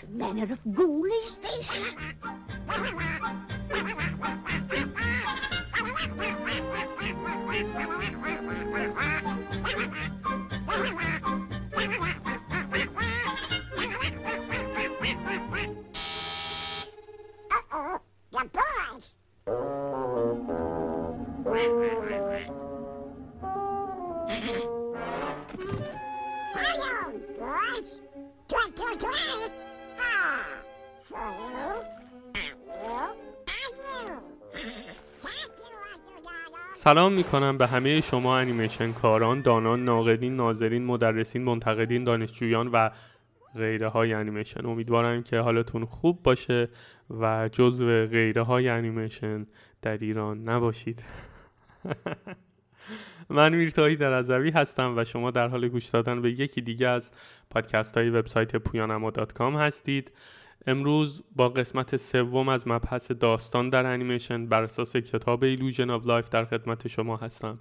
What manner of ghoul is this? سلام می‌کنم به همه شما انیمیشن کاران، دانان، ناقدین، ناظرین، مدرسین، منتقدین، دانشجویان و غیره های انیمیشن. امیدوارم که حالتون خوب باشه و جزو غیره های انیمیشن در ایران نباشید. من میرتایی در ازوی هستم و شما در حال گوش دادن به یکی دیگه از پادکست های وبسایت پویانما هستید. امروز با قسمت سوم از مبحث داستان در انیمیشن بر اساس کتاب Illusion of Life در خدمت شما هستم.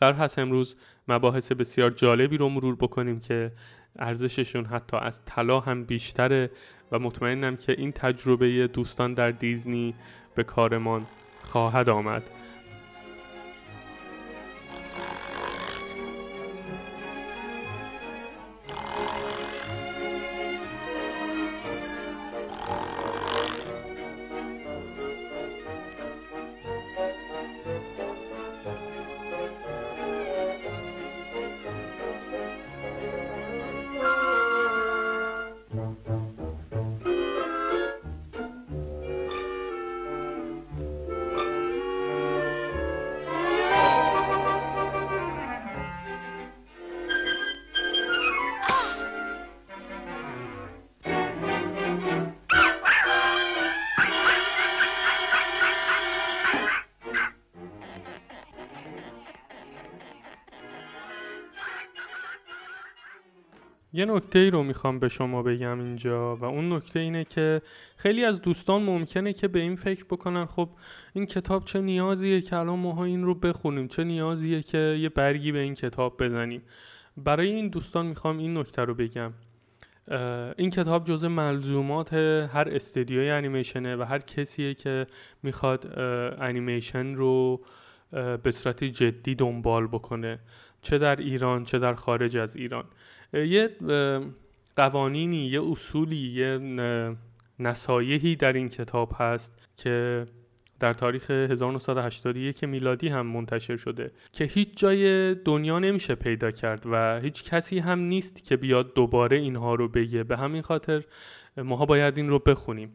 قرار هست امروز مباحث بسیار جالبی رو مرور بکنیم که ارزششون حتی از طلا هم بیشتره و مطمئنم که این تجربه دوستان در دیزنی به کارمان خواهد آمد. یه نکته ای رو می‌خوام به شما بگم اینجا و اون نکته اینه که خیلی از دوستان ممکنه که به این فکر بکنن خب این کتاب چه نیازیه که الان ماها این رو بخونیم چه نیازیه که یه برگی به این کتاب بزنیم. برای این دوستان می‌خوام این نکته رو بگم. این کتاب جزء ملزومات هر استدیوی انیمیشنه و هر کسیه که می‌خواد انیمیشن رو به صورت جدی دنبال بکنه. چه در ایران چه در خارج از ایران. یه قوانینی یه اصولی یه نصایحی در این کتاب هست که در تاریخ 1981 میلادی هم منتشر شده که هیچ جای دنیا نمیشه پیدا کرد و هیچ کسی هم نیست که بیاد دوباره اینها رو بگه. به همین خاطر ماها باید این رو بخونیم.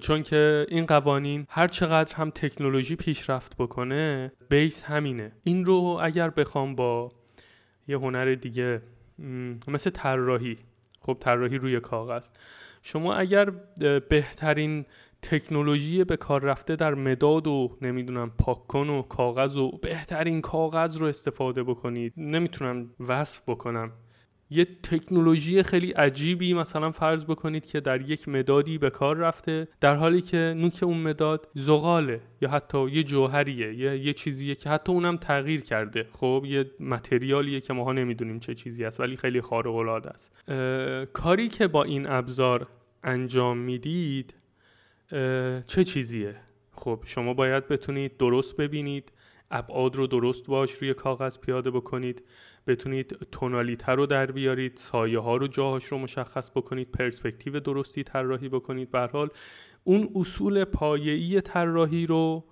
چون که این قوانین هر چقدر هم تکنولوژی پیشرفت بکنه بیس همینه. این رو اگر بخوام با یه هنر دیگه مثل طراحی. خب طراحی روی کاغذ. شما اگر بهترین تکنولوژی به کار رفته در مداد و نمی‌دونم پاکن و کاغذ و بهترین کاغذ رو استفاده بکنید. نمی‌تونم وصف بکنم. یه تکنولوژی خیلی عجیبی مثلا فرض بکنید که در یک مدادی به کار رفته در حالی که نوک اون مداد زغاله یا حتی یه جوهریه یا یه چیزیه که حتی اونم تغییر کرده. خب یه متریالیه که ماها نمی‌دونیم چه چیزی است ولی خیلی خارق العاده است کاری که با این ابزار انجام می‌دید چه چیزیه؟ خب شما باید بتونید درست ببینید ابعاد رو درست باش روی کاغذ پیاده بکنید. بتونید تونالیته رو در بیارید سایه ها رو جاهاش رو مشخص بکنید پرسپکتیو درستی طراحی بکنید. به حال اون اصول پایه‌ای طراحی رو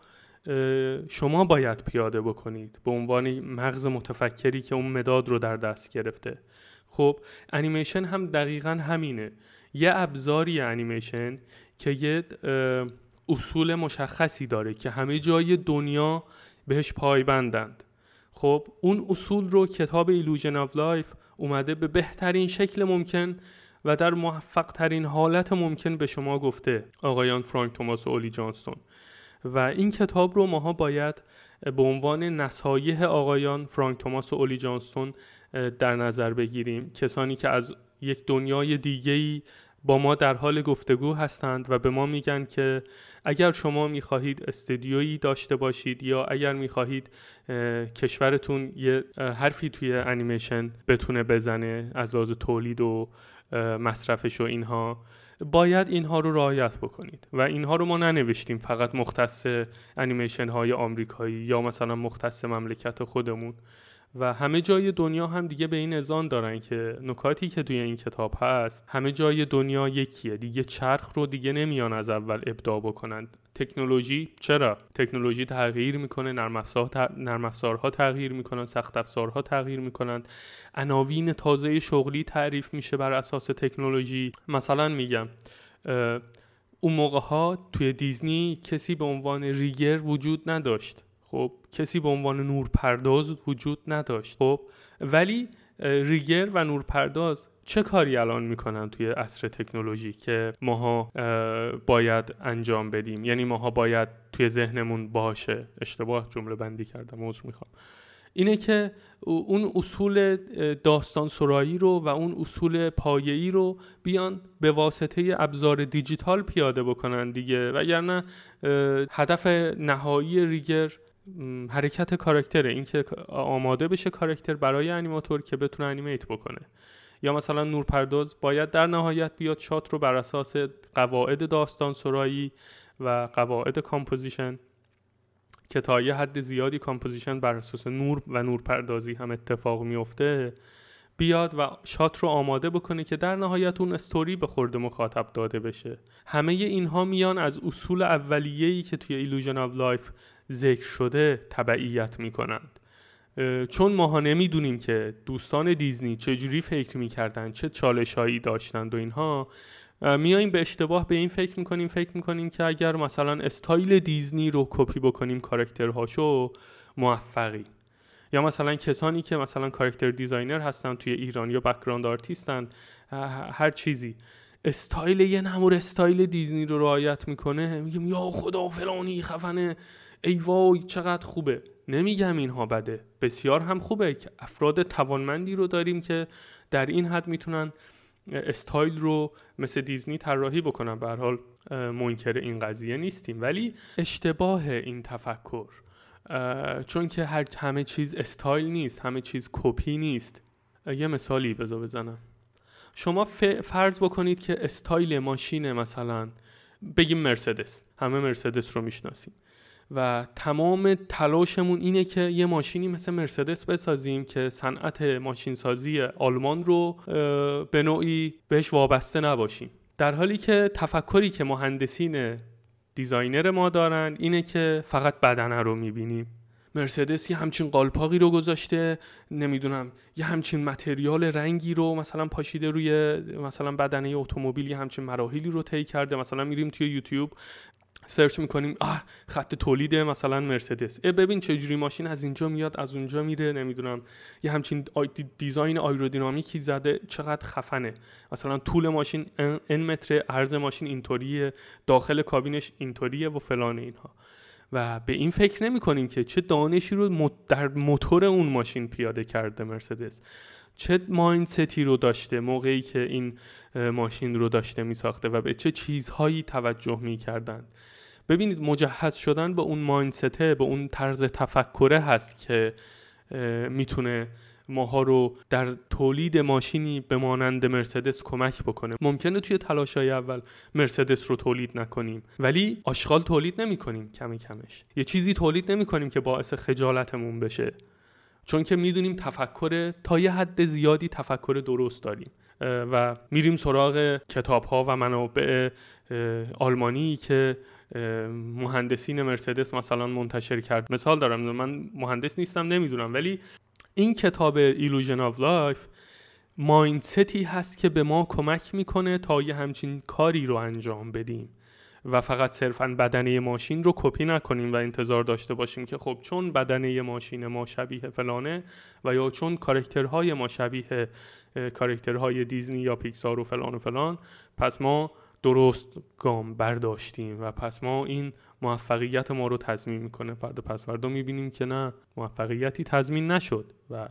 شما باید پیاده بکنید به عنوان مغز متفکری که اون مداد رو در دست گرفته. خب انیمیشن هم دقیقا همینه. یه ابزاری انیمیشن که یه اصول مشخصی داره که همه جای دنیا بهش پایبندند. خب اون اصول رو کتاب Illusion of Life اومده به بهترین شکل ممکن و در موفق ترین حالت ممکن به شما گفته آقایان فرانک توماس و اولی جانستون. و این کتاب رو ماها باید به عنوان نصایح آقایان فرانک توماس و اولی جانستون در نظر بگیریم. کسانی که از یک دنیای دیگه‌ای با ما در حال گفتگو هستند و به ما میگن که اگر شما می‌خواهید استدیویی داشته باشید یا اگر می‌خواهید کشورتون یه حرفی توی انیمیشن بتونه بزنه از آز تولید و مصرفش و اینها باید اینها رو رعایت بکنید. و اینها رو ما ننوشتیم فقط مختص انیمیشن های آمریکایی یا مثلا مختص مملکت خودمون. و همه جای دنیا هم دیگه به این ازان دارن که نکاتی که توی این کتاب هست همه جای دنیا یکیه. دیگه چرخ رو دیگه نمیان از اول ابداع بکنند. تکنولوژی چرا؟ تکنولوژی تغییر می‌کنه نرم افزارها تغییر می‌کنن سخت افزارها تغییر می‌کنن عناوین تازه شغلی تعریف میشه بر اساس تکنولوژی. مثلا میگم اون موقع ها توی دیزنی کسی به عنوان ریگر وجود نداشت. خب کسی به عنوان نورپرداز وجود نداشت. خب ولی ریگر و نورپرداز چه کاری الان می‌کنن توی عصر تکنولوژی که ماها باید انجام بدیم؟ یعنی ماها باید توی ذهنمون باشه. اشتباه جمله بندی کردم موضوع می‌خوام. اینه که اون اصول داستان سرایی رو و اون اصول پایه‌ای رو بیان به واسطه ابزار دیجیتال پیاده بکنن دیگه. وگرنه هدف نهایی rigger حرکت کاراکتره. اینکه آماده بشه کاراکتر برای انیماتور که بتونه animate بکنه. یا مثلا نورپرداز باید در نهایت بیاد shot رو بر اساس قواعد داستان سرایی و قواعد composition که تا یه حد زیادی composition بر اساس نور و نورپردازی هم اتفاق میفته بیاد و shot رو آماده بکنه که در نهایت اون استوری به خورد مخاطب داده بشه. همه اینها میان از اصول اولیه‌ای که توی Illusion of Life ذکر شده تبعیت می‌کنند. چون ماها نمی‌دونیم که دوستان دیزنی چجوری فکر می‌کردن چه چالش هایی داشتند و اینها میاییم به اشتباه به این فکر می‌کنیم فکر می‌کنیم که اگر مثلا استایل دیزنی رو کپی بکنیم کارکترهاشو موفقی. یا مثلا کسانی که مثلا character designer هستن توی ایران یا background artist ن هر چیزی. استایل یه نمور استایل دیزنی رو رعایت می‌کنه میگیم یا خدا فلانی خفنه. ای وای چقدر خوبه. نمیگم اینها بده. بسیار هم خوبه که افراد توانمندی رو داریم که در این حد می‌تونن استایل رو مثل دیزنی طراحی بکنن. به حال منکر این قضیه نیستیم. ولی اشتباه این تفکر چون که هر همه چیز استایل نیست همه چیز کپی نیست. یه مثالی بذار بزنم. شما فرض بکنید که استایل ماشین مثلا بگیم مرسدس. همه مرسدس رو می‌شناسیم. و تمام تلاشمون اینه که یه ماشینی مثل مرسدس بسازیم که صنعت ماشینسازی آلمان رو به نوعی بهش وابسته نباشیم. در حالی که تفکری که مهندسین designer ما دارن اینه که فقط بدنه رو می‌بینیم. مرسدس یه همچین قالپاقی رو گذاشته نمی‌دونم یه همچین متریال رنگی رو مثلا پاشیده روی مثلا بدنه اتومبیل یه همچین مراحلی رو طی کرده مثلا میریم توی یوتیوب سرچ می‌کنیم آه خط تولید مثلا مرسدس. ببین چه جوری ماشین از اینجا میاد از اونجا میره نمی‌دونم. یه همچین دیزاین آیرودینامیکی زده چقدر خفنه. مثلا طول ماشین ان متر عرض ماشین اینطوریه داخل کابینش اینطوریه و فلان اینها. و به این فکر نمی کنیم که چه دانشی رو در موتور اون ماشین پیاده کرده مرسدس. چه مایندستی رو داشته موقعی که این ماشین رو داشته می ساخته و به چه چیزهایی توجه می کردن ببینید مجهز شدن به اون مایندسته به اون طرز تفکره هست که می‌تونه ماها رو در تولید ماشینی به مانند مرسدس کمک بکنه. ممکنه توی تلاشای اول مرسدس رو تولید نکنیم ولی آشغال تولید نمی کنیم کمی کمش. یه چیزی تولید نمی کنیم که باعث خجالتمون بشه. چون که می‌دونیم تفکر تا یه حد زیادی تفکر درست داریم. و میریم سراغ کتاب ها و منابع آلمانی که مهندسین مرسدس مثلا منتشر کرد. مثال دارم من مهندس نیستم نمی‌دونم. ولی این کتاب Illusion of Life mindset ی هست که به ما کمک می‌کنه تا یه همچین کاری رو انجام بدیم. و فقط صرفا بدنه ماشین رو کپی نکنیم و انتظار داشته باشیم که خب چون بدنه ماشین ما شبیه فلانه و یا چون character های ما شبیه character های دیزنی یا پیکسار و فلان و فلان پس ما درست گام برداشتیم و پس ما این موفقیت ما رو تضمین می‌کنه. فردا پس فردا می‌بینیم که نه موفقیتی تضمین نشد و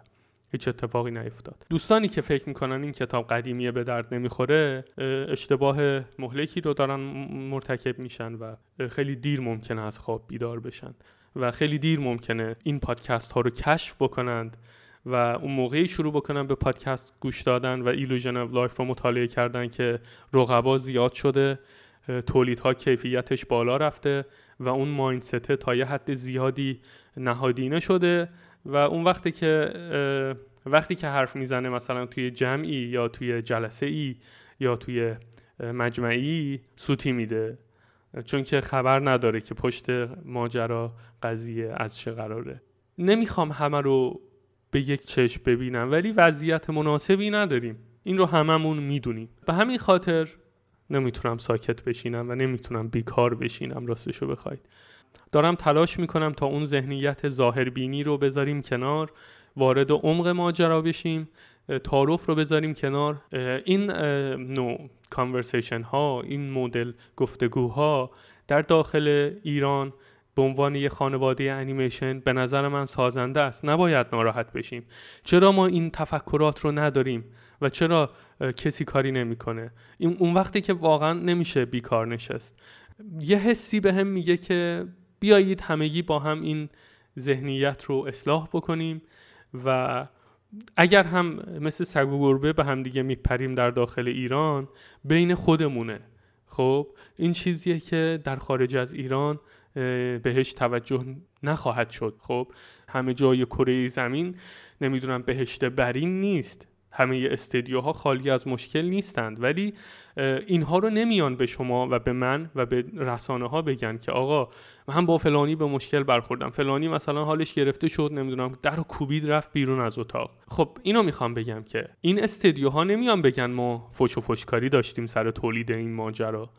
هیچ اتفاقی نیفتاد. دوستانی که فکر می‌کنن این کتاب قدیمیه به درد نمی‌خوره اشتباه مهلکی رو دارن مرتکب میشن و خیلی دیر ممکنه از خواب بیدار بشن و خیلی دیر ممکنه این پادکست ها رو کشف بکنند و اون موقعی شروع بکنن به پادکست گوش دادن و Illusion of Life رو مطالعه کردن که رقبا زیاد شده تولیدها کیفیتش بالا رفته و اون mindset تا یه حد زیادی نهادینه شده و اون وقتی که وقتی که حرف می‌زنه مثلا توی جمعی یا توی جلسه ای یا توی مجمعی سوتی میده چون که خبر نداره که پشت ماجرا قضیه از چه قراره. نمی‌خوام همه رو به یک چشم ببینم ولی وضعیت مناسبی نداریم. این رو هممون می‌دونیم. به همین خاطر نمی‌تونم ساکت بشینم و نمی‌تونم بیکار بشینم راستشو بخواید. دارم تلاش می‌کنم تا اون ذهنیت ظاهربینی رو بذاریم کنار وارد عمق ماجرا بشیم تعارف رو بذاریم کنار. این نوع کانورسیشن ها این مدل گفتگوها در داخل ایران به عنوان یه خانواده انیمیشن به نظر من سازنده است. نباید ناراحت بشیم. چرا ما این تفکرات رو نداریم و چرا کسی کاری نمی‌کنه؟ این اون وقتی که واقعا نمیشه بیکار نشست یه حسی به هم میگه که بیایید همگی با هم این ذهنیت رو اصلاح بکنیم و اگر هم مثل سگ و گربه به هم دیگه میپریم در داخل ایران بین خودمونه. خب این چیزیه که در خارج از ایران بهش توجه نخواهد شد. خب همه جای کره زمین نمی‌دونم بهشت برین نیست. همه استدیوها خالی از مشکل نیستند ولی اینها رو نمیان به شما و به من و به رسانه ها بگن که آقا من با فلانی به مشکل برخوردم. فلانی مثلا حالش گرفته شد نمی‌دونم در و کوبید رفت بیرون از اتاق. خب اینو می‌خوام بگم که این استدیوها نمیان بگن ما فش و فشکاری داشتیم سر تولید این ماجرا.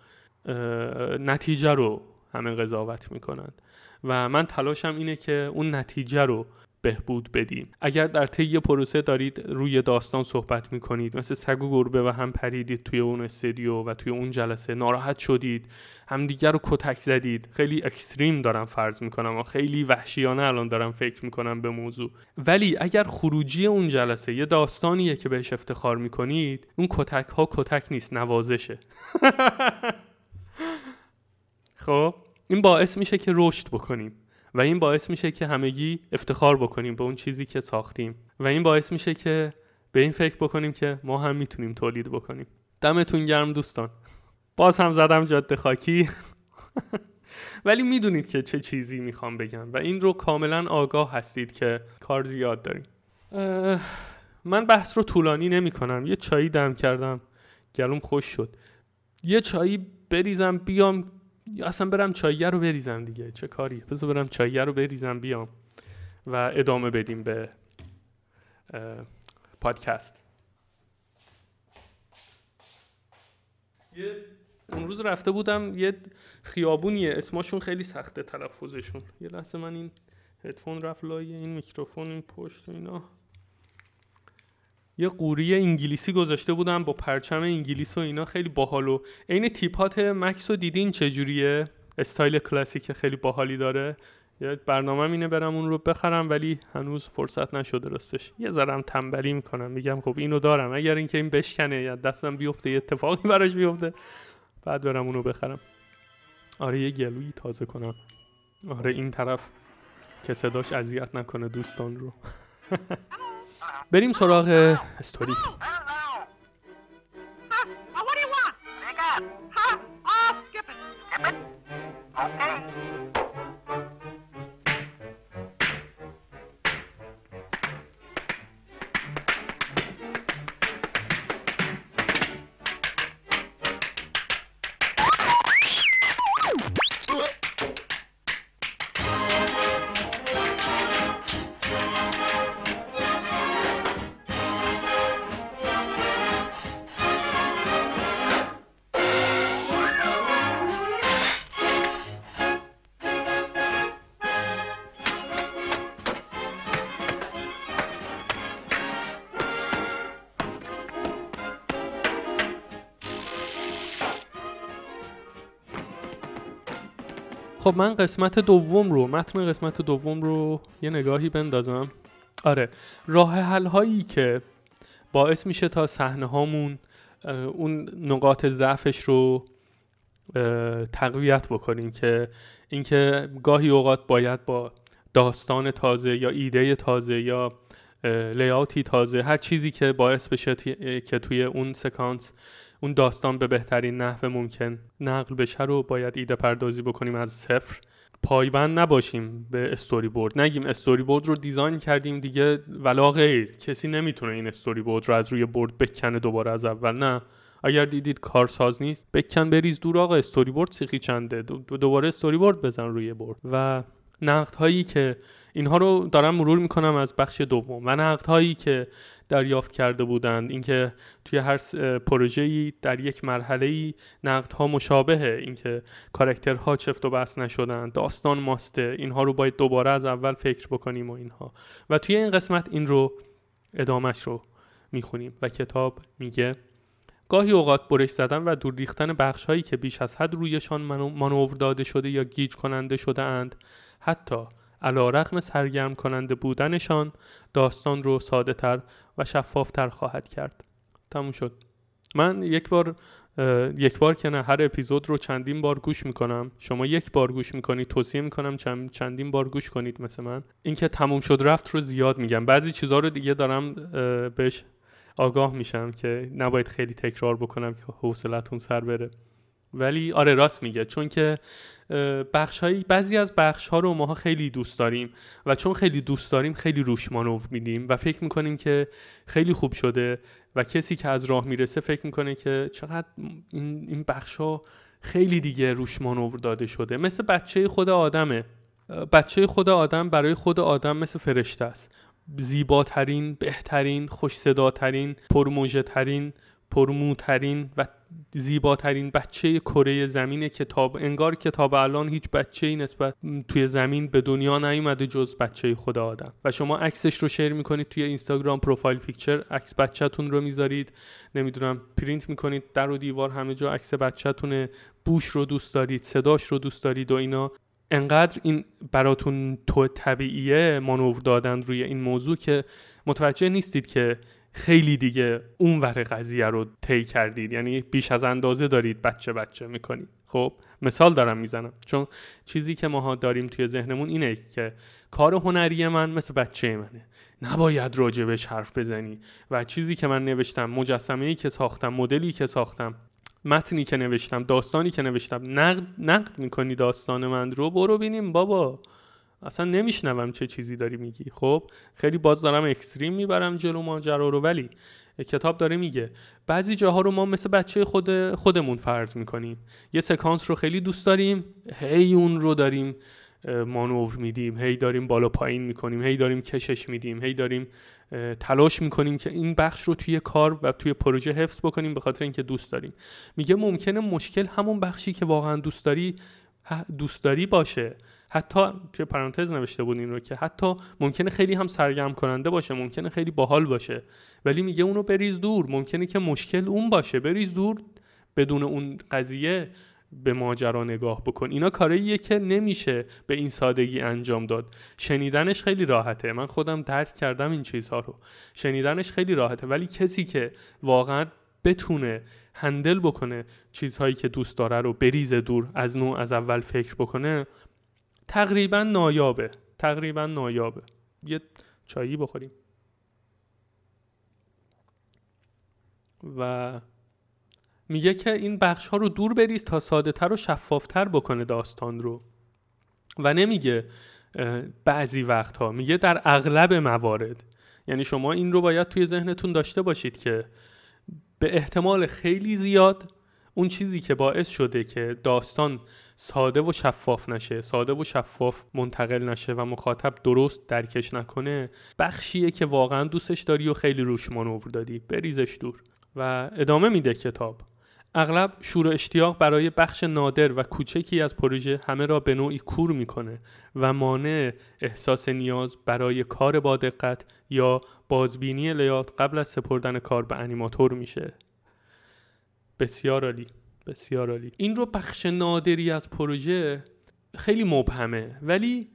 نتیجه رو همه قضاوت می‌کنند. و من تلاشم اینه که اون نتیجه رو بهبود بدیم. اگر در طی پروسه دارید روی داستان صحبت می‌کنید مثل سگ و گربه و هم پریدید توی اون استودیو و توی اون جلسه ناراحت شدید همدیگر رو کتک زدید خیلی اکستریم دارم فرض می‌کنم و خیلی وحشیانه الان دارم فکر می‌کنم به موضوع. ولی اگر خروجی اون جلسه یه داستانیه که بهش افتخار می‌کنید اون کتک ها کتک نیست نوازشه. خب این باعث میشه که رشد بکنیم. و این باعث میشه که همگی افتخار بکنیم به اون چیزی که ساختیم. و این باعث میشه که به این فکر بکنیم که ما هم می‌تونیم تولید بکنیم. دمتون گرم دوستان. باز هم زدم جاده خاکی. ولی می‌دونید که چه چیزی می‌خوام بگم و این رو کاملا آگاه هستید که کار زیاد داریم. من بحث رو طولانی نمی کنم یه چایی دم کردم. گلوم خوش شد. یه چایی بریزم بیام یا اصلا برم چاییه رو بریزم دیگه. چه کاری؟ بذار برم چاییه رو بریزم بیام و ادامه بدیم به پادکست. یه اون روز رفته بودم یه خیابونیه. اسمشون خیلی سخته تلفظشون. یه لحظه من این هدفون رفت لایه این میکروفون این پشت و اینا. یه قوری انگلیسی گذاشته بودم با پرچم انگلیس و اینا خیلی باحال و عین تیپات مکس رو دیدین چجوریه؟ استایل کلاسیک خیلی باحالی داره. برنامه اینه برم اون رو بخرم ولی هنوز فرصت نشده راستش. یه ذرم تنبلی می‌کنم میگم خب اینو دارم. اگر اینکه این بشکنه یا دستم بیفته یه اتفاقی براش بیفته بعد برم اونو بخرم. آره یه گلویی تازه کنم. آره این طرف که صداش اذیت نکنه دوستان رو. بریم سراغ استوری خب من قسمت دوم رو متن قسمت دوم رو یه نگاهی بندازم. آره راه حل هایی که باعث میشه تا صحنه هامون اون نقاط ضعفش رو تقویت بکنیم که اینکه گاهی اوقات باید با داستان تازه یا ایده تازه یا لیاوتی تازه هر چیزی که باعث بشه که توی اون سکانس اون داستان به بهترین نحو ممکن. نقل بشه رو باید ایده پردازی بکنیم از صفر. پایبند نباشیم به استوری بورد نگیم استوری بورد رو design کردیم دیگه ولا غیر. کسی نمی‌تونه این استوری بورد رو از روی board بکنه دوباره از اول. نه. اگر دیدید کارساز نیست بکن بریز دور آقا استوری بورد سیخی چنده. دوباره استوری بورد بزن روی board و نقد هایی که اینها رو دارم مرور می‌کنم از بخش دوم. و نقد هایی که دریافت کرده بودند. اینکه توی هر پروژه‌ای در یک مرحله نقد ها مشابهه. اینکه کاراکترها چفت و بس نشدن داستان ماسته اینها رو باید دوباره از اول فکر بکنیم و اینها. و توی این قسمت این رو ادامش رو می‌خونیم و کتاب میگه گاهی اوقات برش زدن و دور ریختن بخش هایی که بیش از حد رویشان مانور داده شده یا گیج کننده شده اند حتی علا رقم سرگرم کننده بودنشان داستان رو ساده تر و شفافتر خواهد کرد. تموم شد. من یک بار یک بار که نه هر اپیزود رو چندین بار گوش می‌کنم. شما یک بار گوش می‌کنید توصیه می‌کنم چندین بار گوش کنید مثل من. اینکه تموم شد رفت رو زیاد میگم. بعضی چیزها رو دیگه دارم بهش آگاه میشم که نباید خیلی تکرار بکنم که حوصلتون سر بره. ولی آره راست میگه. چون که بخش بعضی از بخش ها رو ماها خیلی دوست داریم و چون خیلی دوست داریم خیلی روش مانور میدیم و فکر می‌کنیم که خیلی خوب شده و کسی که از راه می‌رسه فکر می‌کنه که چقدر این, این بخش ها خیلی دیگه روش مانور داده شده. مثل بچه خود آدمه. بچه خود آدم برای خود آدم مثل فرشته است. زیباترین بهترین خوش صداترین پرموژه ترین پرموترین و زیباترین بچه کره زمین کتاب انگار کتاب الان هیچ بچه ای نسبت توی زمین به دنیا نیومده جز بچه خدا آدم. و شما عکسش رو share می‌کنید توی اینستاگرام profile picture عکس بچهتون رو می‌ذارید. نمی‌دونم پرینت می‌کنید در و دیوار همه جا عکس بچهتونه. بوش رو دوست دارید صداش رو دوست دارید و اینا. انقدر این براتون طبیعیه مانور دادن روی این موضوع که متوجه نیستید که خیلی دیگه اون ور قضیه رو طی کردید. یعنی بیش از اندازه دارید بچه بچه می‌کنید. خب مثال دارم می‌زنم. چون چیزی که ماها داریم توی ذهنمون اینه که کار هنری من مثل بچه منه. نباید راجبش حرف بزنی. و چیزی که من نوشتم مجسمه ای که ساختم مدلی که ساختم متنی که نوشتم داستانی که نوشتم نقد, نقد می‌کنی داستان من رو؟ برو بینیم بابا. اصلا نمیشنوم چه چیزی داری میگی. خب خیلی باز دارم اکستریم می‌برم جلو ماجرا رو ولی کتاب داره میگه بعضی جاها رو ما مثل بچه خود خودمون فرض می‌کنیم. یه سکانس رو خیلی دوست داریم هی اون رو داریم مانور میدیم هی داریم بالا پایین می‌کنیم هی داریم کشش میدیم هی داریم تلاش می‌کنیم که این بخش رو توی کار و توی پروژه حفظ بکنیم به خاطر اینکه دوست داریم. میگه ممکنه مشکل همون بخشی که واقعا دوست داری دوست داری باشه. حتی توی پرانتز نوشته بود این رو که حتی ممکنه خیلی هم سرگرم کننده باشه ممکنه خیلی باحال باشه ولی میگه اونو بریز دور. ممکنه که مشکل اون باشه. بریز دور بدون اون قضیه به ماجرا نگاه بکن. اینا کاریه که نمیشه به این سادگی انجام داد. شنیدنش خیلی راحته. من خودم درک کردم این چیزها رو. شنیدنش خیلی راحته. ولی کسی که واقعا بتونه هندل بکنه چیزهایی که دوست داره رو بریزه دور از نوع از اول فکر بکنه تقریبا نایابه. تقریبا نایابه. یه چایی بخوریم. و میگه که این بخش ها رو دور بریز تا ساده تر و شفافتر بکنه داستان رو. و نمیگه بعضی وقتها. میگه در اغلب موارد. یعنی شما این رو باید توی ذهنتون داشته باشید که به احتمال خیلی زیاد اون چیزی که باعث شده که داستان ساده و شفاف نشه. ساده و شفاف منتقل نشه و مخاطب درست درکش نکنه بخشیه که واقعا دوستش داری و خیلی روش مانور دادی. بریزش دور. و ادامه میده کتاب. اغلب شور و اشتیاق برای بخش نادر و کوچکی از پروژه همه را به نوعی کور می‌کنه و مانع احساس نیاز برای کار با دقت یا بازبینی لیات قبل از سپردن کار به انیماتور میشه. بسیار عالی. بسیار عالی. این رو بخش نادری از پروژه خیلی مبهمه ولی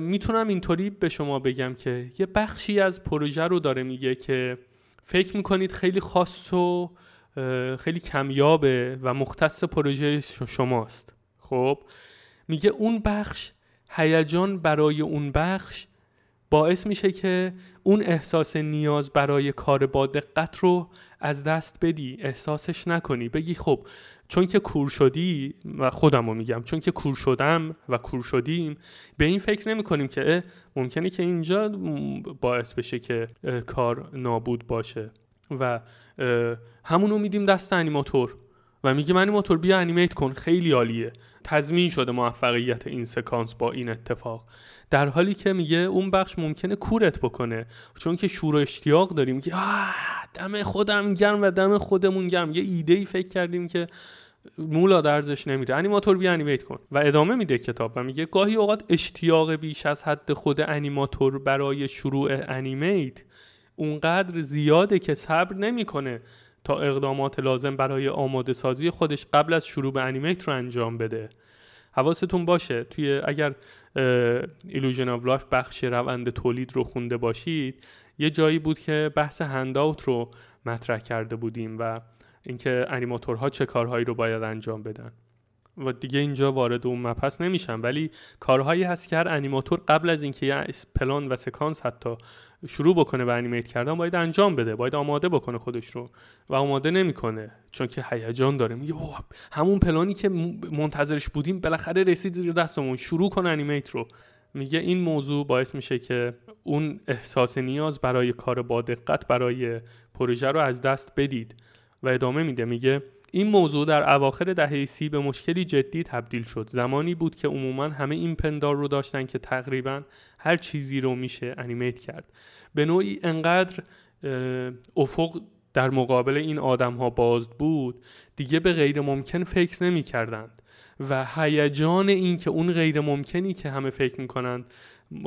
می‌تونم اینطوری به شما بگم که یه بخشی از پروژه رو داره میگه که فکر می‌کنید خیلی خاص و خیلی کمیابه و مختص پروژه شماست. خب میگه اون بخش هیجان برای اون بخش باعث میشه که اون احساس نیاز برای کار با دقت رو از دست بدی احساسش نکنی. بگی خب چون که کور شدی و خودم رو میگم چون که کور شدم و کور شدیم به این فکر نمی کنیم که ممکنه که اینجا باعث بشه که کار نابود باشه. و همونو میدیم دست انیماتور. و میگه انیماتور بیا انیمیت کن. خیلی عالیه. تضمین شده موفقیت این سکانس با این اتفاق. در حالی که میگه اون بخش ممکنه کورت بکنه چون که شور و اشتیاق داریم که دم خودم گرم و دم خودمون گرم. یه ایده ای فکر کردیم که مولا درزش نمیره. انیماتور بیا انیمیت کن. و ادامه میده کتاب و میگه گاهی اوقات اشتیاق بیش از حد خود انیماتور برای شروع انیمیت اونقدر زیاده که صبر نمی‌کنه تا اقدامات لازم برای آماده سازی خودش قبل از شروع به انیمیت رو انجام بده. حواستون باشه توی اگر Illusion of Life بخش روند تولید رو خونده باشید یه جایی بود که بحث handout رو مطرح کرده بودیم و اینکه animator ها چه کارهایی رو باید انجام بدن. و دیگه اینجا وارد اون مپس نمیشم ولی کارهایی هست که هر animator قبل از اینکه یه پلان و سکانس حتی شروع بکنه به animate کردن باید انجام بده باید آماده بکنه خودش رو و آماده نمی‌کنه چون که هیجان داره. میگه همون پلانی که منتظرش بودیم بالاخره رسید زیر دستمون شروع کن انیمیت رو. میگه این موضوع باعث میشه که اون احساس نیاز برای کار با دقت برای پروژه رو از دست بدید و ادامه میده. میگه این موضوع در اواخر دهه سی به مشکلی جدی تبدیل شد. زمانی بود که عموما همه این پندار رو داشتن که تقریبا هر چیزی رو میشه انیمیت کرد. به نوعی انقدر افق در مقابل این آدم ها باز بود دیگه به غیر ممکن فکر نمی کردند و هیجان این که اون غیر ممکنی که همه فکر می‌کنند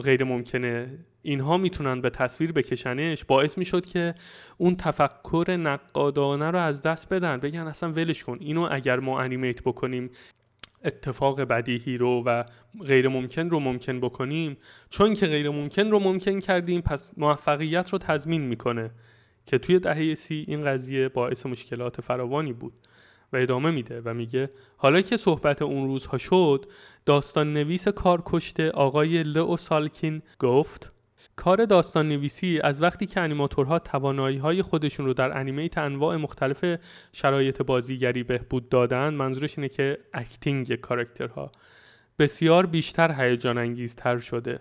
غیر ممکنه اینها می‌تونن به تصویر بکشنش باعث می‌شد که اون تفکر نقادانه رو از دست بدن. بگن اصلا ولش کن اینو اگر ما انیمیت بکنیم اتفاق بدیهی رو و غیر ممکن رو ممکن بکنیم چون که غیر ممکن رو ممکن کردیم پس موفقیت رو تضمین می‌کنه که توی دهه سی این قضیه باعث مشکلات فراوانی بود و ادامه میده و میگه حالا که صحبت اون روزها شد داستان نویس کار کشته آقای لئو سالکین گفت کار داستان نویسی از وقتی که animator ها توانایی های خودشون رو در animate انواع مختلف شرایط بازیگری بهبود دادن منظورش اینه که acting character ها بسیار بیشتر هیجان انگیزتر شده.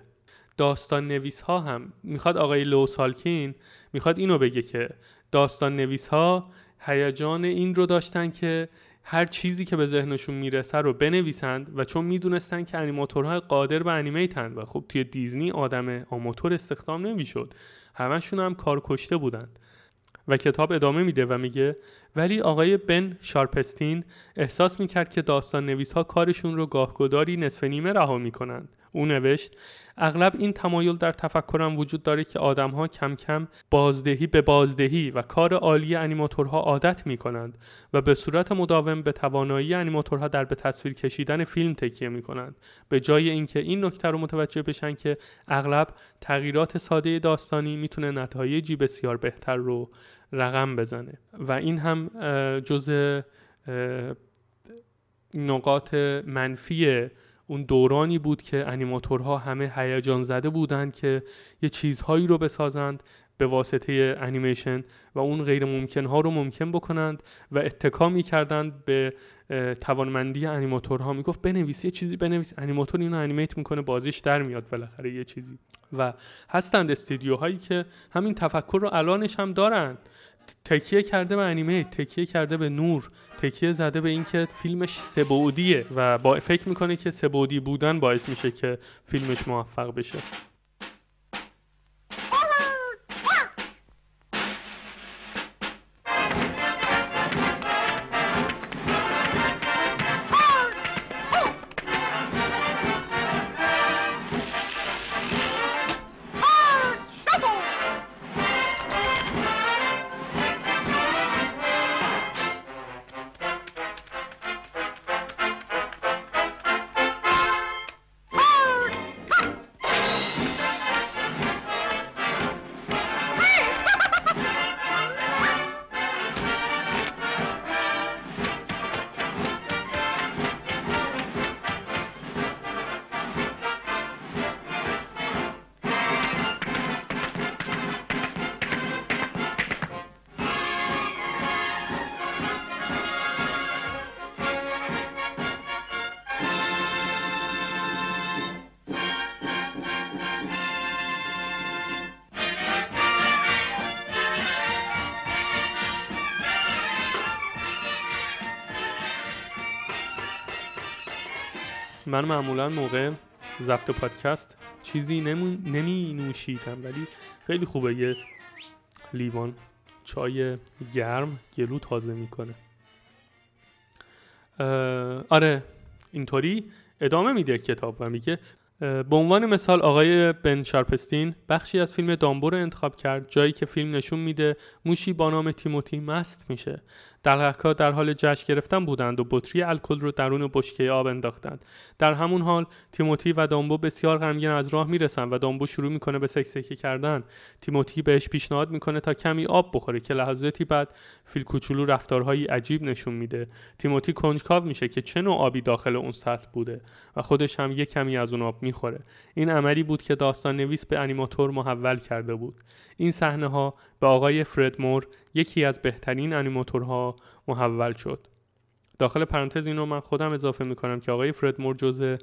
داستان نویس ها هم می‌خواد آقای لو سالکین می‌خواد اینو بگه که داستان نویس ها هیجان این رو داشتن که هر چیزی که به ذهنشون می‌رسه رو بنویسند و چون می‌دونستن که انیماتورها قادر به انیمیتن و خب توی دیزنی آدم آماتور استخدام نمی‌شد همشون هم کار کشته بودند و کتاب ادامه میده و میگه ولی آقای بن شارپستین احساس می‌کرد که داستان نویس ها کارشون رو گاهگداری نصف نیمه رها می‌کنند. او نوشت اغلب این تمایل در تفکرم وجود داره که آدمها کم کم بازدهی به بازدهی و کار عالی انیماتورها عادت می کنند و به صورت مداوم به توانایی انیماتورها در به تصویر کشیدن فیلم تکیه می کنند به جای اینکه این نکته رو متوجه بشن که اغلب تغییرات ساده داستانی می‌تونه نتایجی بسیار بهتر رو رقم بزنه. و این هم جزء نقاط منفی اون دورانی بود که انیماتورها همه هیجان زده بودند که یه چیزهایی رو بسازند به واسطه انیمیشن و اون غیر ممکن ها رو ممکن بکنند و اتکا می کردند به توانمندی انیماتورها. می‌گفت بنویس یه چیزی بنویس. انیماتور اینو انیمیت می‌کنه بازیش در میاد بالاخره یه چیزی. و هستند استودیوهایی که همین تفکر رو الانش هم دارند تکیه کرده به انیمه تکیه کرده به نور تکیه زده به اینکه فیلمش سبودیه و با فکر می‌کنه که سبودی بودن باعث میشه که فیلمش موفق بشه. من معمولا موقع ضبط پادکست چیزی نمی نوشیدم ولی خیلی خوبه یه لیوان چای گرم گلو تازه می‌کنه. آره اینطوری ادامه میده کتاب و میگه به عنوان مثال آقای بن شارپستین بخشی از فیلم دامبو رو انتخاب کرد جایی که فیلم نشون میده موشی با نام تیموتی مست میشه. دلغکا در حال جشن گرفتن بودند و بطری الکل رو درون بشکه آب انداختند. در همون حال تیموتی و دامبو بسیار غمگین از راه می‌رسن و دامبو شروع می‌کنه به سکسکه کردن. تیموتی بهش پیشنهاد می‌کنه تا کمی آب بخوره که لحظاتی بعد فیل کوچولو رفتارهایی عجیب نشون میده. تیموتی کنجکاو میشه که چه نوع آبی داخل اون سطل بوده و خودش هم یک کمی از اون آب می‌خوره. این عملی بود که داستان نویس به انیماتور محول کرده بود. این صحنه ها به آقای فرد مور یکی از بهترین انیماتورها محول شد. داخل پرانتز این رو من خودم اضافه می‌کنم که آقای فرد مور جز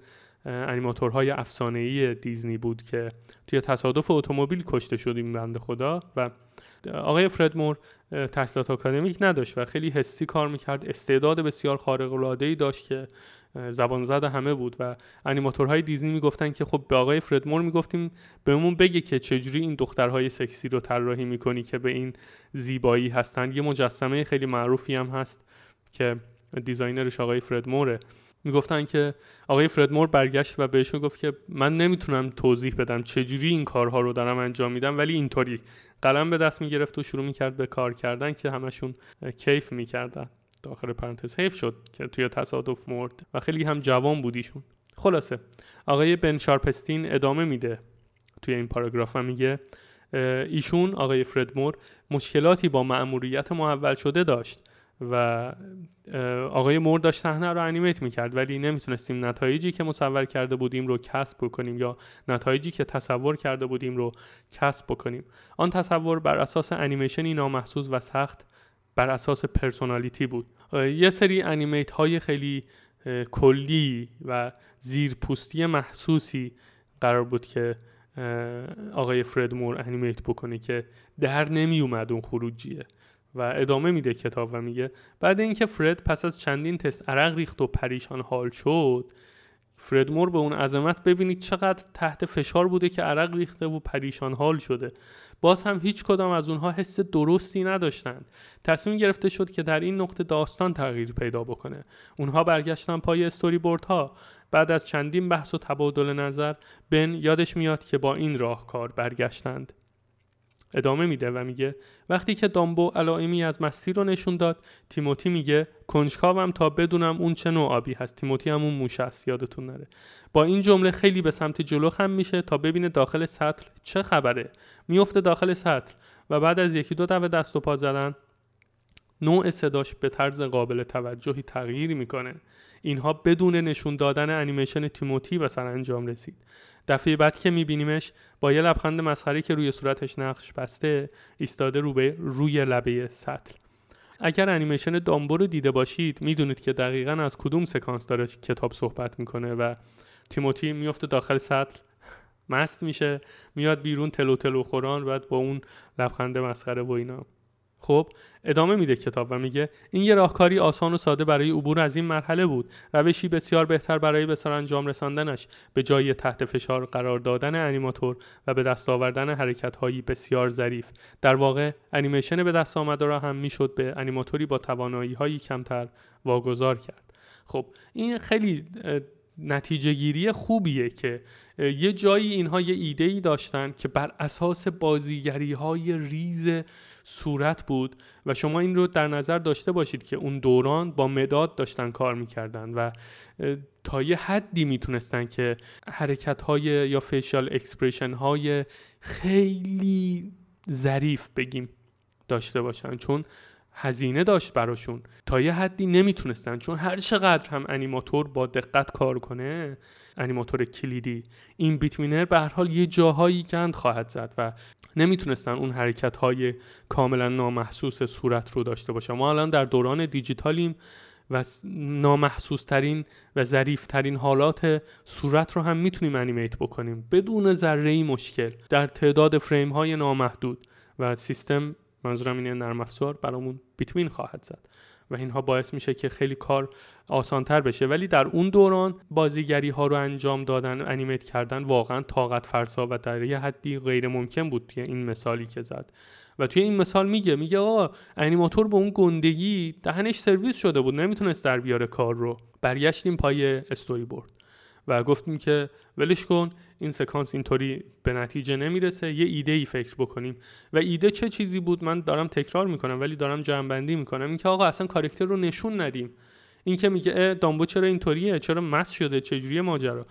انیماتورهای افسانه‌ای دیزنی بود که توی تصادف اتومبیل کشته شد این بنده خدا و آقای فرد مور تحصیلات آکادمیک نداشت و خیلی حسی کار می‌کرد. استعداد بسیار خارق العاده داشت که زبان زد همه بود و انیماتورهای دیزنی می‌گفتن که خب به آقای فردمور می‌گفتیم بهمون بگه که چجوری این دخترهای سکسی رو طراحی می‌کنی که به این زیبایی هستن. یه مجسمه خیلی معروفی هم هست که دیزاینرش آقای فردموره می‌گفتن که آقای فردمور برگشت و بهشون گفت که من نمی‌تونم توضیح بدم چجوری این کارها رو دارم انجام میدم ولی اینطوری. قلم به دست می‌گرفت و شروع می‌کرد به کار کردن که همشون کیف می‌کردن. داخل پرانتز. حیف شد که توی تصادف مرد و خیلی هم جوان بودیشون خلاصه آقای بن شارپستین ادامه میده توی این پاراگراف میگه ایشون آقای فردمور مشکلاتی با مأموریت محول شده داشت و آقای مور داشت صحنه رو animate می‌کرد ولی نمی‌تونستیم نتایجی که مصور کرده بودیم رو کسب بکنیم یا نتایجی که تصور کرده بودیم رو کسب بکنیم. آن تصور بر اساس انیمیشنی نامحسوس و سخت بر اساس personality بود. یه سری انیمیت های خیلی کلی و زیرپوستی محسوسی قرار بود که آقای فرد مور انیمیت بکنه که در نمی اومد اون خروجیه و ادامه میده کتاب و میگه. بعد اینکه فرد پس از چندین تست عرق ریخت و پریشان حال شد فرد مور به اون عظمت ببینید چقدر تحت فشار بوده که عرق ریخته و پریشان حال شده. باز هم هیچ کدام از اونها حس درستی نداشتند. تصمیم گرفته شد که در این نقطه داستان تغییر پیدا بکنه. اونها برگشتن پای استوری بورد ها بعد از چندین بحث و تبادل نظر بن یادش میاد که با این راهکار برگشتند. ادامه میده و میگه وقتی که دامبو علائمی از مستی رو نشون داد تیموتی میگه کنجکاوم تا بدونم اون چه نوع آبی هست. تیموتی هم اون موش است یادتون نره. با این جمله خیلی به سمت جلو خم میشه تا ببینه داخل سطل چه خبره. میفته داخل سطل و بعد از یکی دو دفعه دست و پا زدن نوع صداش به طرز قابل توجهی تغییر می‌کنه. اینها بدون نشون دادن انیمیشن تیموتی به سر انجام رسید. دفعه بعد که میبینیمش با یه لبخند مسخره که روی صورتش نقش بسته ایستاده رو روی لبه سطل. اگر انیمیشن دامبو رو دیده باشید می‌دونید که دقیقا از کدوم سکانس داره کتاب صحبت می‌کنه و تیموتی میفته داخل سطل مست میشه میاد بیرون تلو تلو خوران بعد با اون لبخند مسخره و اینا. خب ادامه میده کتاب و میگه این یه راهکاری آسان و ساده برای عبور از این مرحله بود. روشی بسیار بهتر برای به انجام رساندنش. به جای تحت فشار قرار دادن انیماتور و به دست آوردن حرکت هایی بسیار ظریف. در واقع انیمیشن به دست آمده را هم می‌شد به انیماتوری با توانایی هایی کمتر واگذار کرد. خب این خیلی نتیجه گیری خوبیه که یه جایی اینها یه ایده ای داشتن که بر اساس بازیگری های ریز صورت بود و شما این رو در نظر داشته باشید که اون دوران با مداد داشتن کار می‌کردن و تا یه حدی می‌تونستن که حرکت های یا facial expression های خیلی ظریف بگیم داشته باشن چون هزینه داشت براشون. تا یه حدی نمی‌تونستن چون هر چقدر هم انیماتور با دقت کار کنه انیماتور کلیدی. این بیتوینر به هر حال یه جاهایی گند خواهد زد و نمی‌تونستن اون حرکت های کاملا نامحسوس صورت رو داشته باشن ما الان در دوران دیجیتالیم و نامحسوس ترین و ظریف ترین حالات صورت رو هم می‌تونیم انیمیت بکنیم. بدون ذره ای مشکل. در تعداد فریم های نامحدود و سیستم منظورم اینه نرم افزار برامون بیتوین خواهد زد. و اینها باعث میشه که خیلی کار آسانتر بشه. ولی در اون دوران بازیگری ها رو انجام دادن انیمیت کردن واقعا طاقت فرسا و در یه حدی غیر ممکن بود توی این مثالی که زد. و توی این مثال میگه میگه آقا انیماتور به اون گندگی دهنش سرویس شده بود نمی‌تونست در بیاره کار رو. برگشتیم پای استوری بورد و گفتیم که ولش کن این سکانس اینطوری به نتیجه نمی‌رسه یه ایده ای فکر بکنیم. و ایده چه چیزی بود؟ من دارم تکرار می‌کنم ولی دارم جمعبندی می‌کنم. اینکه آقا اصلا کارکتر رو نشون ندیم. این که میگه دامبو چرا اینطوریه؟ چرا مس شده؟ چجوری ماجرا؟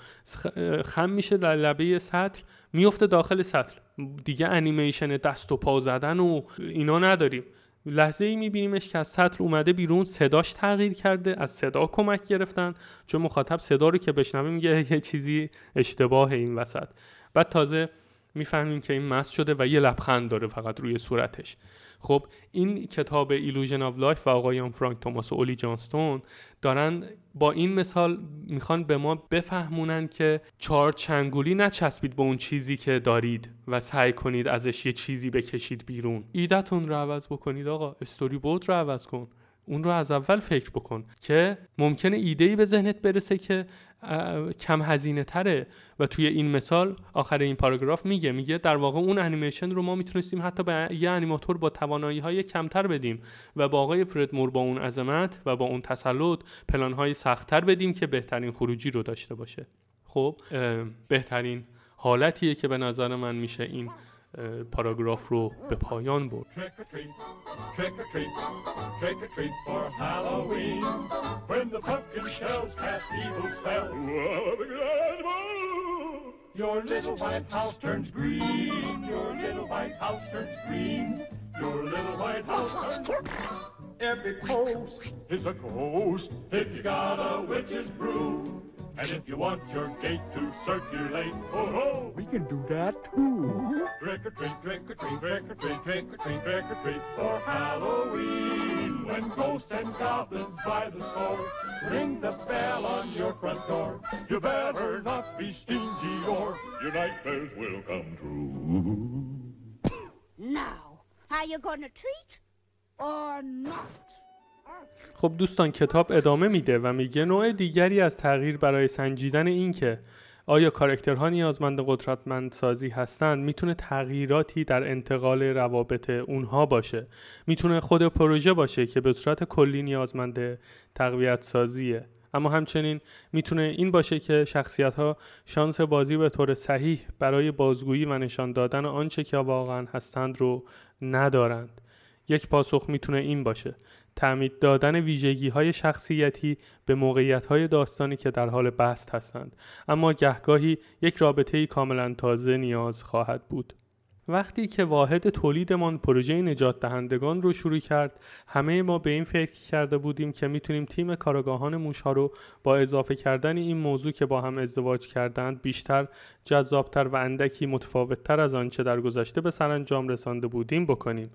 خم میشه در لبه سطل میفته داخل سطل. دیگه انیمیشن دست و پا زدن و اینا نداریم. لحظه ای میبینیمش که از سطل اومده بیرون صداش تغییر کرده از صدا کمک گرفتن چون مخاطب صدا رو که بشنوه میگه یه چیزی اشتباه این وسط. بعد تازه می‌فهمیم که این مست شده و یه لبخند داره فقط روی صورتش. خب این کتاب Illusion of Life و آقایان فرانک توماس و اولی جانستون دارن با این مثال می‌خوان به ما بفهمونن که چهار چنگولی نچسبید به اون چیزی که دارید و سعی کنید ازش یه چیزی بکشید بیرون. ایدتون رو عوض بکنید آقا. استوری بود رو عوض کن. اون رو از اول فکر بکن که ممکنه ایده ای به ذهنت برسه که کم هزینه تره. و توی این مثال آخر این پاراگراف میگه میگه در واقع اون انیمیشن رو ما می‌تونستیم حتی به یه انیماتور با توانایی های کمتر بدیم و با آقای فرد مور با اون عظمت و با اون تسلط پلان های سختتر بدیم که بهترین خروجی رو داشته باشه. خب بهترین حالتیه که به نظر من میشه این پاراگراف رو به پایان برد Your little white house turns green. Your little white house turns green. Your little white house turns Every post is a ghost if you got a witch's brew. And if you want your gate to circulate, oh ho, we can do that too. Trick or treat, trick or treat, trick or treat, trick or treat, trick or treat for Halloween. When ghosts and goblins by the score ring the bell on your front door, you better not be stingy or your nightmares will come true. now, are you gonna treat or not? خب دوستان کتاب ادامه میده و میگه نوع دیگری از تغییر برای سنجیدن این که آیا کارکترها نیازمند قدرتمند سازی هستند می‌تونه تغییراتی در انتقال روابط اونها باشه. می‌تونه خود پروژه باشه که به صورت کلی نیازمند تقویت سازیه اما همچنین می‌تونه این باشه که شخصیت ها شانس بازی به طور صحیح برای بازگویی و نشان دادن آنچه که واقعا هستند رو ندارند. یک پاسخ می‌تونه این باشه. تعمید دادن ویژگی های شخصیتی به موقعیت های داستانی که در حال بست هستند. اما گهگاهی یک رابطه کاملا تازه نیاز خواهد بود. وقتی که واحد تولیدمان پروژه نجات دهندگان رو شروع کرد همه ما به این فکر کرده بودیم که می‌تونیم تیم کارگاهان موشها رو با اضافه کردن این موضوع که با هم ازدواج کردند بیشتر جذابتر و اندکی متفاوتتر از آنچه در گذشته به سرانجام رسانده بودیم بکنیم.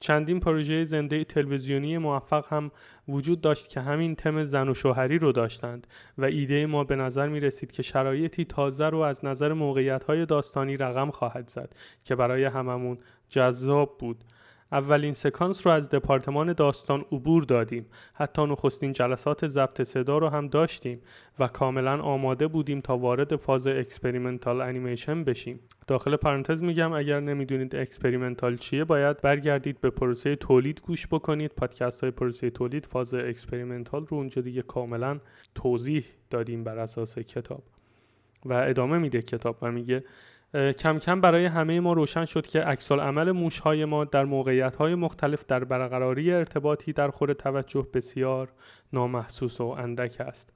چندین پروژه زنده تلویزیونی موفق هم وجود داشت که همین تم زن و شوهری رو داشتند و ایده ما به نظر می رسید که شرایطی تازه رو از نظر موقعیت های داستانی رقم خواهد زد که برای هممون جذاب بود. اولین سکانس رو از دپارتمان داستان عبور دادیم. حتی نخستین جلسات ضبط صدا رو هم داشتیم و کاملا آماده بودیم تا وارد فاز experimental animation بشیم. داخل پرانتز میگم اگر نمی‌دونید experimental چیه باید برگردید به پروسه تولید گوش بکنید. پادکست های پروسه تولید فاز experimental رو اونجا دیگه کاملا توضیح دادیم بر اساس کتاب. و ادامه میده کتاب و میگه کم کم برای همه ما روشن شد که عکس عمل موشهای ما در موقعیت های مختلف در برقراری ارتباطی در خور توجه بسیار نامحسوس و اندک است.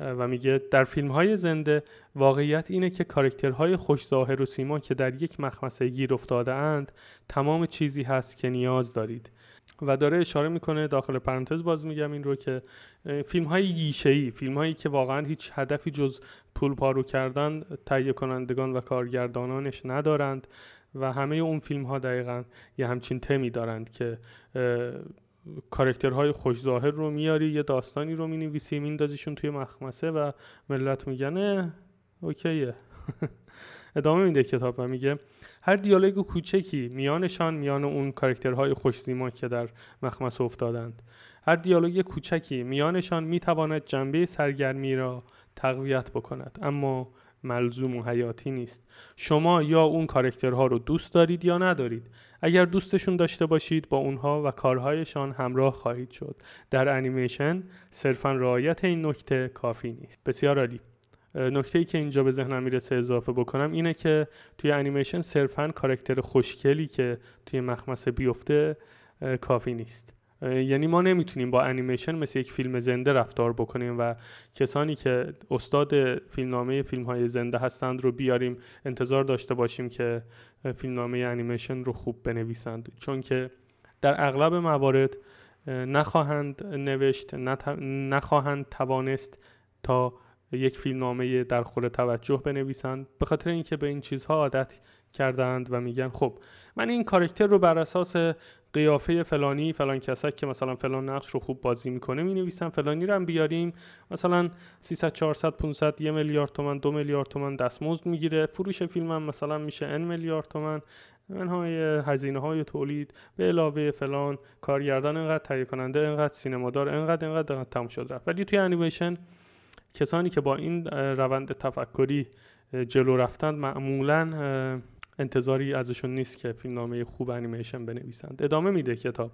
و میگه در فیلم های زنده واقعیت اینه که کارکترهای خوش ظاهر و سیما که در یک مخمسه گیر افتاده اند تمام چیزی هست که نیاز دارید. و داره اشاره می‌کنه داخل پرانتز باز میگم این رو که فیلم های گیشه ای فیلم هایی که واقعا هیچ هدفی جز پول پارو کردن تهیه کنندگان و کارگردانانش ندارند و همه اون فیلم ها دقیقا یه همچین تمی دارند که کارکترهای خوش ظاهر رو میاری یه داستانی رو می‌نویسی میندازیشون توی مخمصه و ملت میگن OK ه. ادامه میده کتاب و میگه هر دیالوگ کوچکی میانشان میان اون کارکترهای خوشزیما که در مخمصه افتادند. هر دیالوگ کوچکی میانشان می‌تواند جنبه سرگرمی را تقویت بکند. اما ملزوم و حیاتی نیست. شما یا اون کارکترها رو دوست دارید یا ندارید. اگر دوستشون داشته باشید با اونها و کارهایشان همراه خواهید شد. در انیمیشن صرفا رعایت این نکته کافی نیست. بسیار عالی. نکته ای که اینجا به ذهنم می‌رسه اضافه بکنم اینه که توی انیمیشن صرفا کارکتر خوشگلی که توی مخمسه بیفته کافی نیست. یعنی ما نمی‌تونیم با انیمیشن مثل یک فیلم زنده رفتار بکنیم و کسانی که استاد فیلمنامه فیلم های زنده هستند رو بیاریم انتظار داشته باشیم که فیلمنامه انیمیشن رو خوب بنویسند. چون که در اغلب موارد نخواهند نوشت نخواهند توانست تا یک فیلمنامه در خور توجه بنویسند. به خاطر اینکه به این چیزها عادت کردند و میگن خب من این کارکتر رو بر اساس قیافه فلانی فلان کسک که مثلا فلان نقش رو خوب بازی می‌کنه می نویسم فلانی رو هم بیاریم. مثلا 300 400 500 یه میلیارد تومن دو میلیارد تومن دستمزد می‌گیره. فروش فیلم هم مثلا میشه ان میلیارد تومن منهای هزینه های تولید به علاوه فلان کارگردان اینقدر تهیه کننده اینقدر سینمادار اینقدر اینقدر تموم شد رفت. ولی توی انیمیشن کسانی که با این روند تفکری جلو رفتند معمولا انتظاری ازشون نیست که فیلمنامه خوب انیمیشن بنویسند. ادامه میده کتاب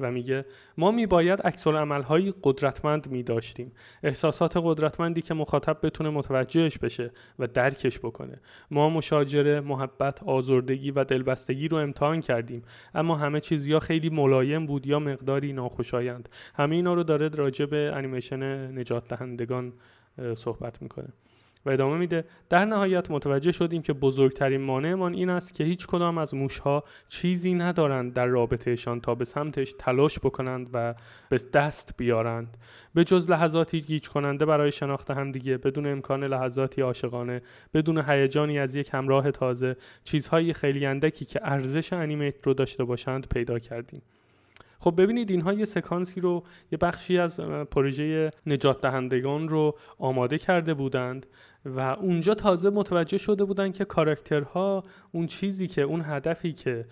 و میگه ما میباید عکس های قدرتمند می داشتیم احساسات قدرتمندی که مخاطب بتونه متوجهش بشه و درکش بکنه. ما مشاجره محبت آزردگی و دلبستگی رو امتحان کردیم اما همه چیز یا خیلی ملایم بود یا مقداری ناخوشایند. همه اینا رو داره راجع به انیمیشن نجات دهندگان صحبت می‌کنه. و ادامه میده. در نهایت متوجه شدیم که بزرگترین مانعمان این است که هیچ کدام از موشها چیزی ندارند در رابطهشان تا به سمتش تلاش بکنند و به دست بیارند. به جز لحظاتی گیج کننده برای شناخت همدیگه بدون امکان لحظاتی عاشقانه بدون هیجانی از یک همراه تازه چیزهای خیلی اندکی که ارزش انیمیت رو داشته باشند پیدا کردیم. خب ببینید اینها یه سکانسی رو یه بخشی از پروژه نجات دهندگان رو آماده کرده بودند. و اونجا تازه متوجه شده بودن که کاراکترها اون چیزی که اون هدفی که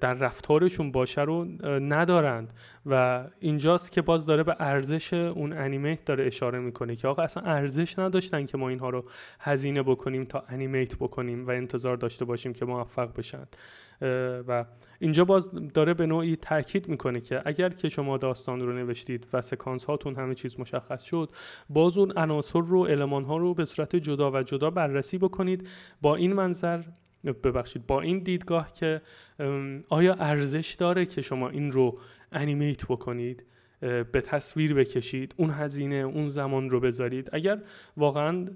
در رفتارشون باشه رو ندارند. و اینجاست که باز داره به ارزش اون انیمیت داره اشاره می‌کنه که آقا اصلا ارزش نداشتن که ما اینها رو هزینه بکنیم تا انیمیت بکنیم و انتظار داشته باشیم که موفق بشن. و اینجا باز داره به نوعی تاکید می‌کنه که اگر که شما داستان رو نوشتید و سکانس هاتون همه چیز مشخص شد باز اون عناصر رو المان ها رو به صورت جدا و جدا بررسی بکنید. با این منظر ببخشید با این دیدگاه که آیا ارزش داره که شما این رو انیمیت بکنید به تصویر بکشید اون هزینه اون زمان رو بذارید؟ اگر واقعا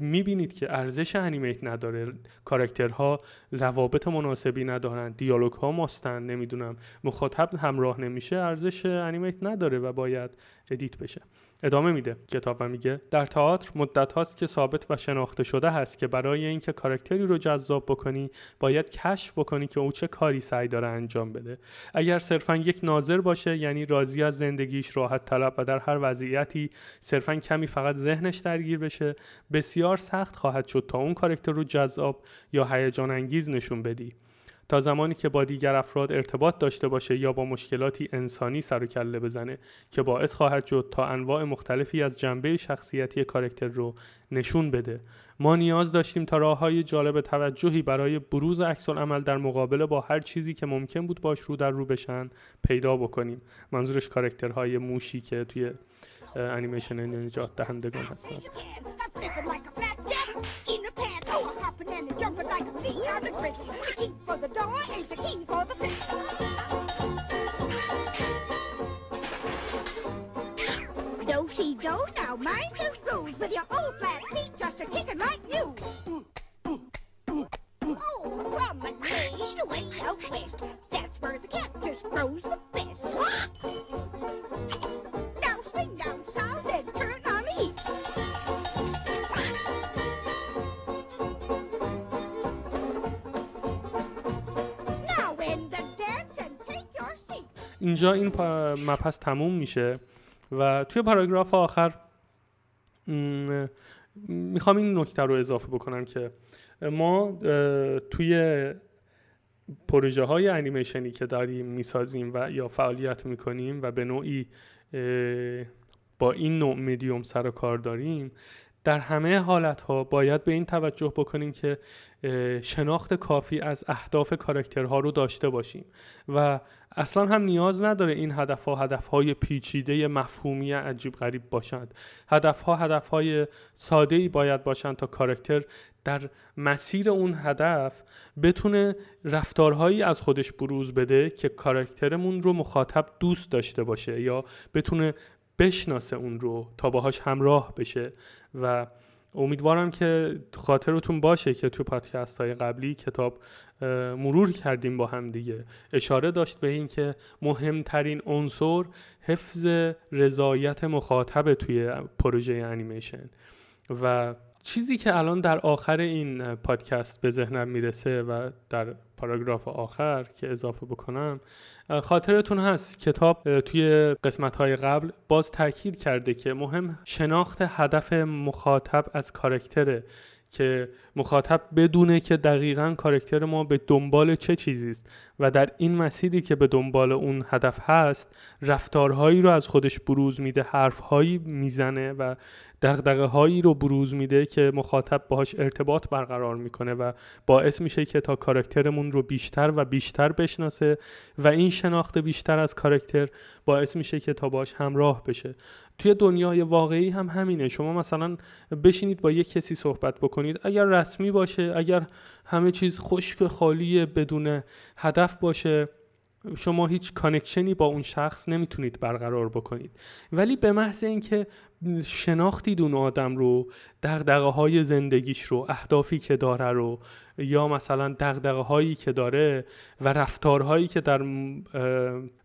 می‌بینید که ارزش انیمیت نداره. کاراکترها روابط مناسبی ندارن دیالوگ ها ماستن نمی‌دونم مخاطب همراه نمیشه ارزش animate نداره و باید edit بشه. ادامه میده. کتاب و میگه در تئاتر مدت هاست که ثابت و شناخته شده هست که برای اینکه کاراکتری رو جذاب بکنی باید کشف بکنی که او چه کاری سعی داره انجام بده. اگر صرفا یک ناظر باشه یعنی راضی از زندگیش راحت طلب و در هر وضعیتی صرفا کمی فقط ذهنش درگیر بشه بسیار سخت خواهد شد تا اون کاراکتر رو جذاب یا هیجان انگیز نشون بدی. تا زمانی که با دیگر افراد ارتباط داشته باشه یا با مشکلاتی انسانی سر و کله بزنه که باعث خواهد شد تا انواع مختلفی از جنبه شخصیتی کارکتر رو نشون بده. ما نیاز داشتیم تا راه های جالب توجهی برای بروز عکس عمل در مقابله با هر چیزی که ممکن بود باش رو در رو بشن پیدا بکنیم. منظورش کارکترهای موشی که توی انیمیشن نجات دهندگان هستن. hopping and a jumping like a bee out of prison. The key for the door is the key for the prison. do she Joe. now mind those rules with your old flat feet just a kicking like you. Oh, promenade way out west. That's where the cactus grows the best. Now swing down. اینجا این مبحث تموم میشه و توی پاراگراف آخر می‌خوام این نکته رو اضافه بکنم که ما توی پروژه های انیمیشنی که داریم می‌سازیم و یا فعالیت می‌کنیم و به نوعی با این نوع مدیوم سر و کار داریم در همه حالت ها باید به این توجه بکنیم که شناخت کافی از اهداف کارکترها رو داشته باشیم و اصلا هم نیاز نداره این هدف ها هدف های پیچیده مفهومی عجیب غریب باشند. هدف ها هدف های ساده ای باید باشند تا کارکتر در مسیر اون هدف بتونه رفتارهایی از خودش بروز بده که کاراکترمون رو مخاطب دوست داشته باشه یا بتونه بشناسه اون رو تا باهاش همراه بشه. و امیدوارم که خاطرتون باشه که تو پادکست های قبلی کتاب مرور کردیم با هم دیگه. اشاره داشت به این که مهمترین عنصر حفظ رضایت مخاطب توی پروژه انیمیشن. و چیزی که الان در آخر این پادکست به ذهنم می‌رسه و در پاراگراف آخر که اضافه بکنم خاطرتون هست. کتاب توی قسمت های قبل باز تاکید کرده که مهم شناخت هدف مخاطب از کارکتره. که مخاطب بدونه که دقیقا کارکتر ما به دنبال چه چیزی است و در این مسیری که به دنبال اون هدف هست رفتارهایی رو از خودش بروز میده حرفهایی می‌زنه و دغدغه هایی رو بروز میده که مخاطب باهاش ارتباط برقرار می‌کنه و باعث میشه که تا کاراکترمون رو بیشتر و بیشتر بشناسه و این شناخت بیشتر از کاراکتر باعث میشه که تا باش همراه بشه. توی دنیای واقعی هم همینه. شما مثلا بشینید با یک کسی صحبت بکنید. اگر رسمی باشه اگر همه چیز خشک خالی بدون هدف باشه شما هیچ کانکشنی با اون شخص نمی‌تونید برقرار بکنید. ولی به محض اینکه شناختید اون آدم رو دغدغه های زندگیش رو اهدافی که داره رو یا مثلا دغدغه هایی که داره و رفتارهایی که در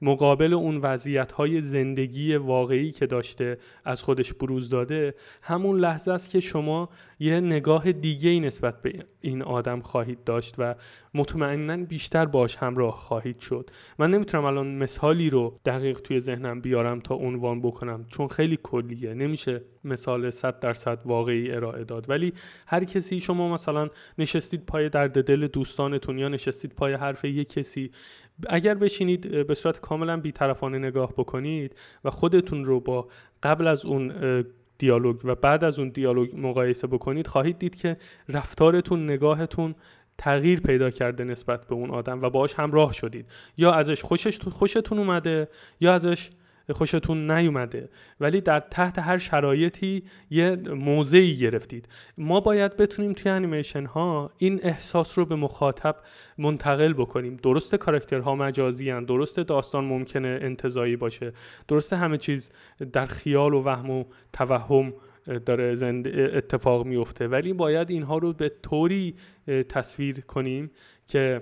مقابل اون وضعیت های زندگی واقعی که داشته از خودش بروز داده همون لحظه است که شما یه نگاه دیگه نسبت به این آدم خواهید داشت و مطمئنا بیشتر باش همراه خواهید شد. من نمی‌تونم الان مثالی رو دقیق توی ذهنم بیارم تا عنوان بکنم چون خیلی کلیه. نمیشه مثال 100 درصد واقعی ارائه داد. ولی هر کسی شما مثلا نشستید پای درد دل دوستانتون یا نشستید پای حرف یک کسی اگر بشینید به صورت کاملا بیطرفانه نگاه بکنید و خودتون رو با قبل از اون دیالوگ و بعد از اون دیالوگ مقایسه بکنید خواهید دید که رفتارتون نگاهتون تغییر پیدا کرده نسبت به اون آدم و باهاش همراه شدید. یا ازش خوشش خوشتون اومده یا ازش خوشتون نیومده. ولی در تحت هر شرایطی یه موضعی گرفتید. ما باید بتونیم توی انیمیشن ها این احساس رو به مخاطب منتقل بکنیم. درست کاراکترها مجازی هن. درست داستان ممکنه انتظایی باشه درست همه چیز در خیال و وهم و توهم داره اتفاق میفته ولی باید اینها رو به طوری تصویر کنیم که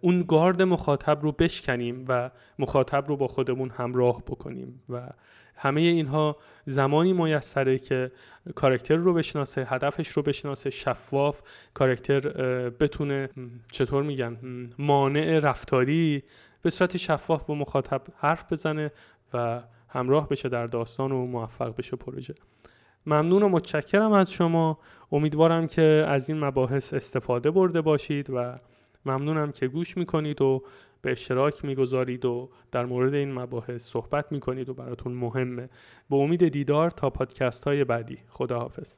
اون گارد مخاطب رو بشکنیم و مخاطب رو با خودمون همراه بکنیم و همه اینها زمانی میسره که کارکتر رو بشناسه هدفش رو بشناسه شفاف کارکتر بتونه چطور میگن مانع رفتاری به صورت شفاف با مخاطب حرف بزنه و همراه بشه در داستان و موفق بشه پروژه. ممنون و متشکرم از شما. امیدوارم که از این مباحث استفاده برده باشید و ممنونم که گوش می‌کنید و به اشتراک می‌گذارید و در مورد این مباحث صحبت می‌کنید و براتون مهمه. به امید دیدار تا پادکست های بعدی. خداحافظ.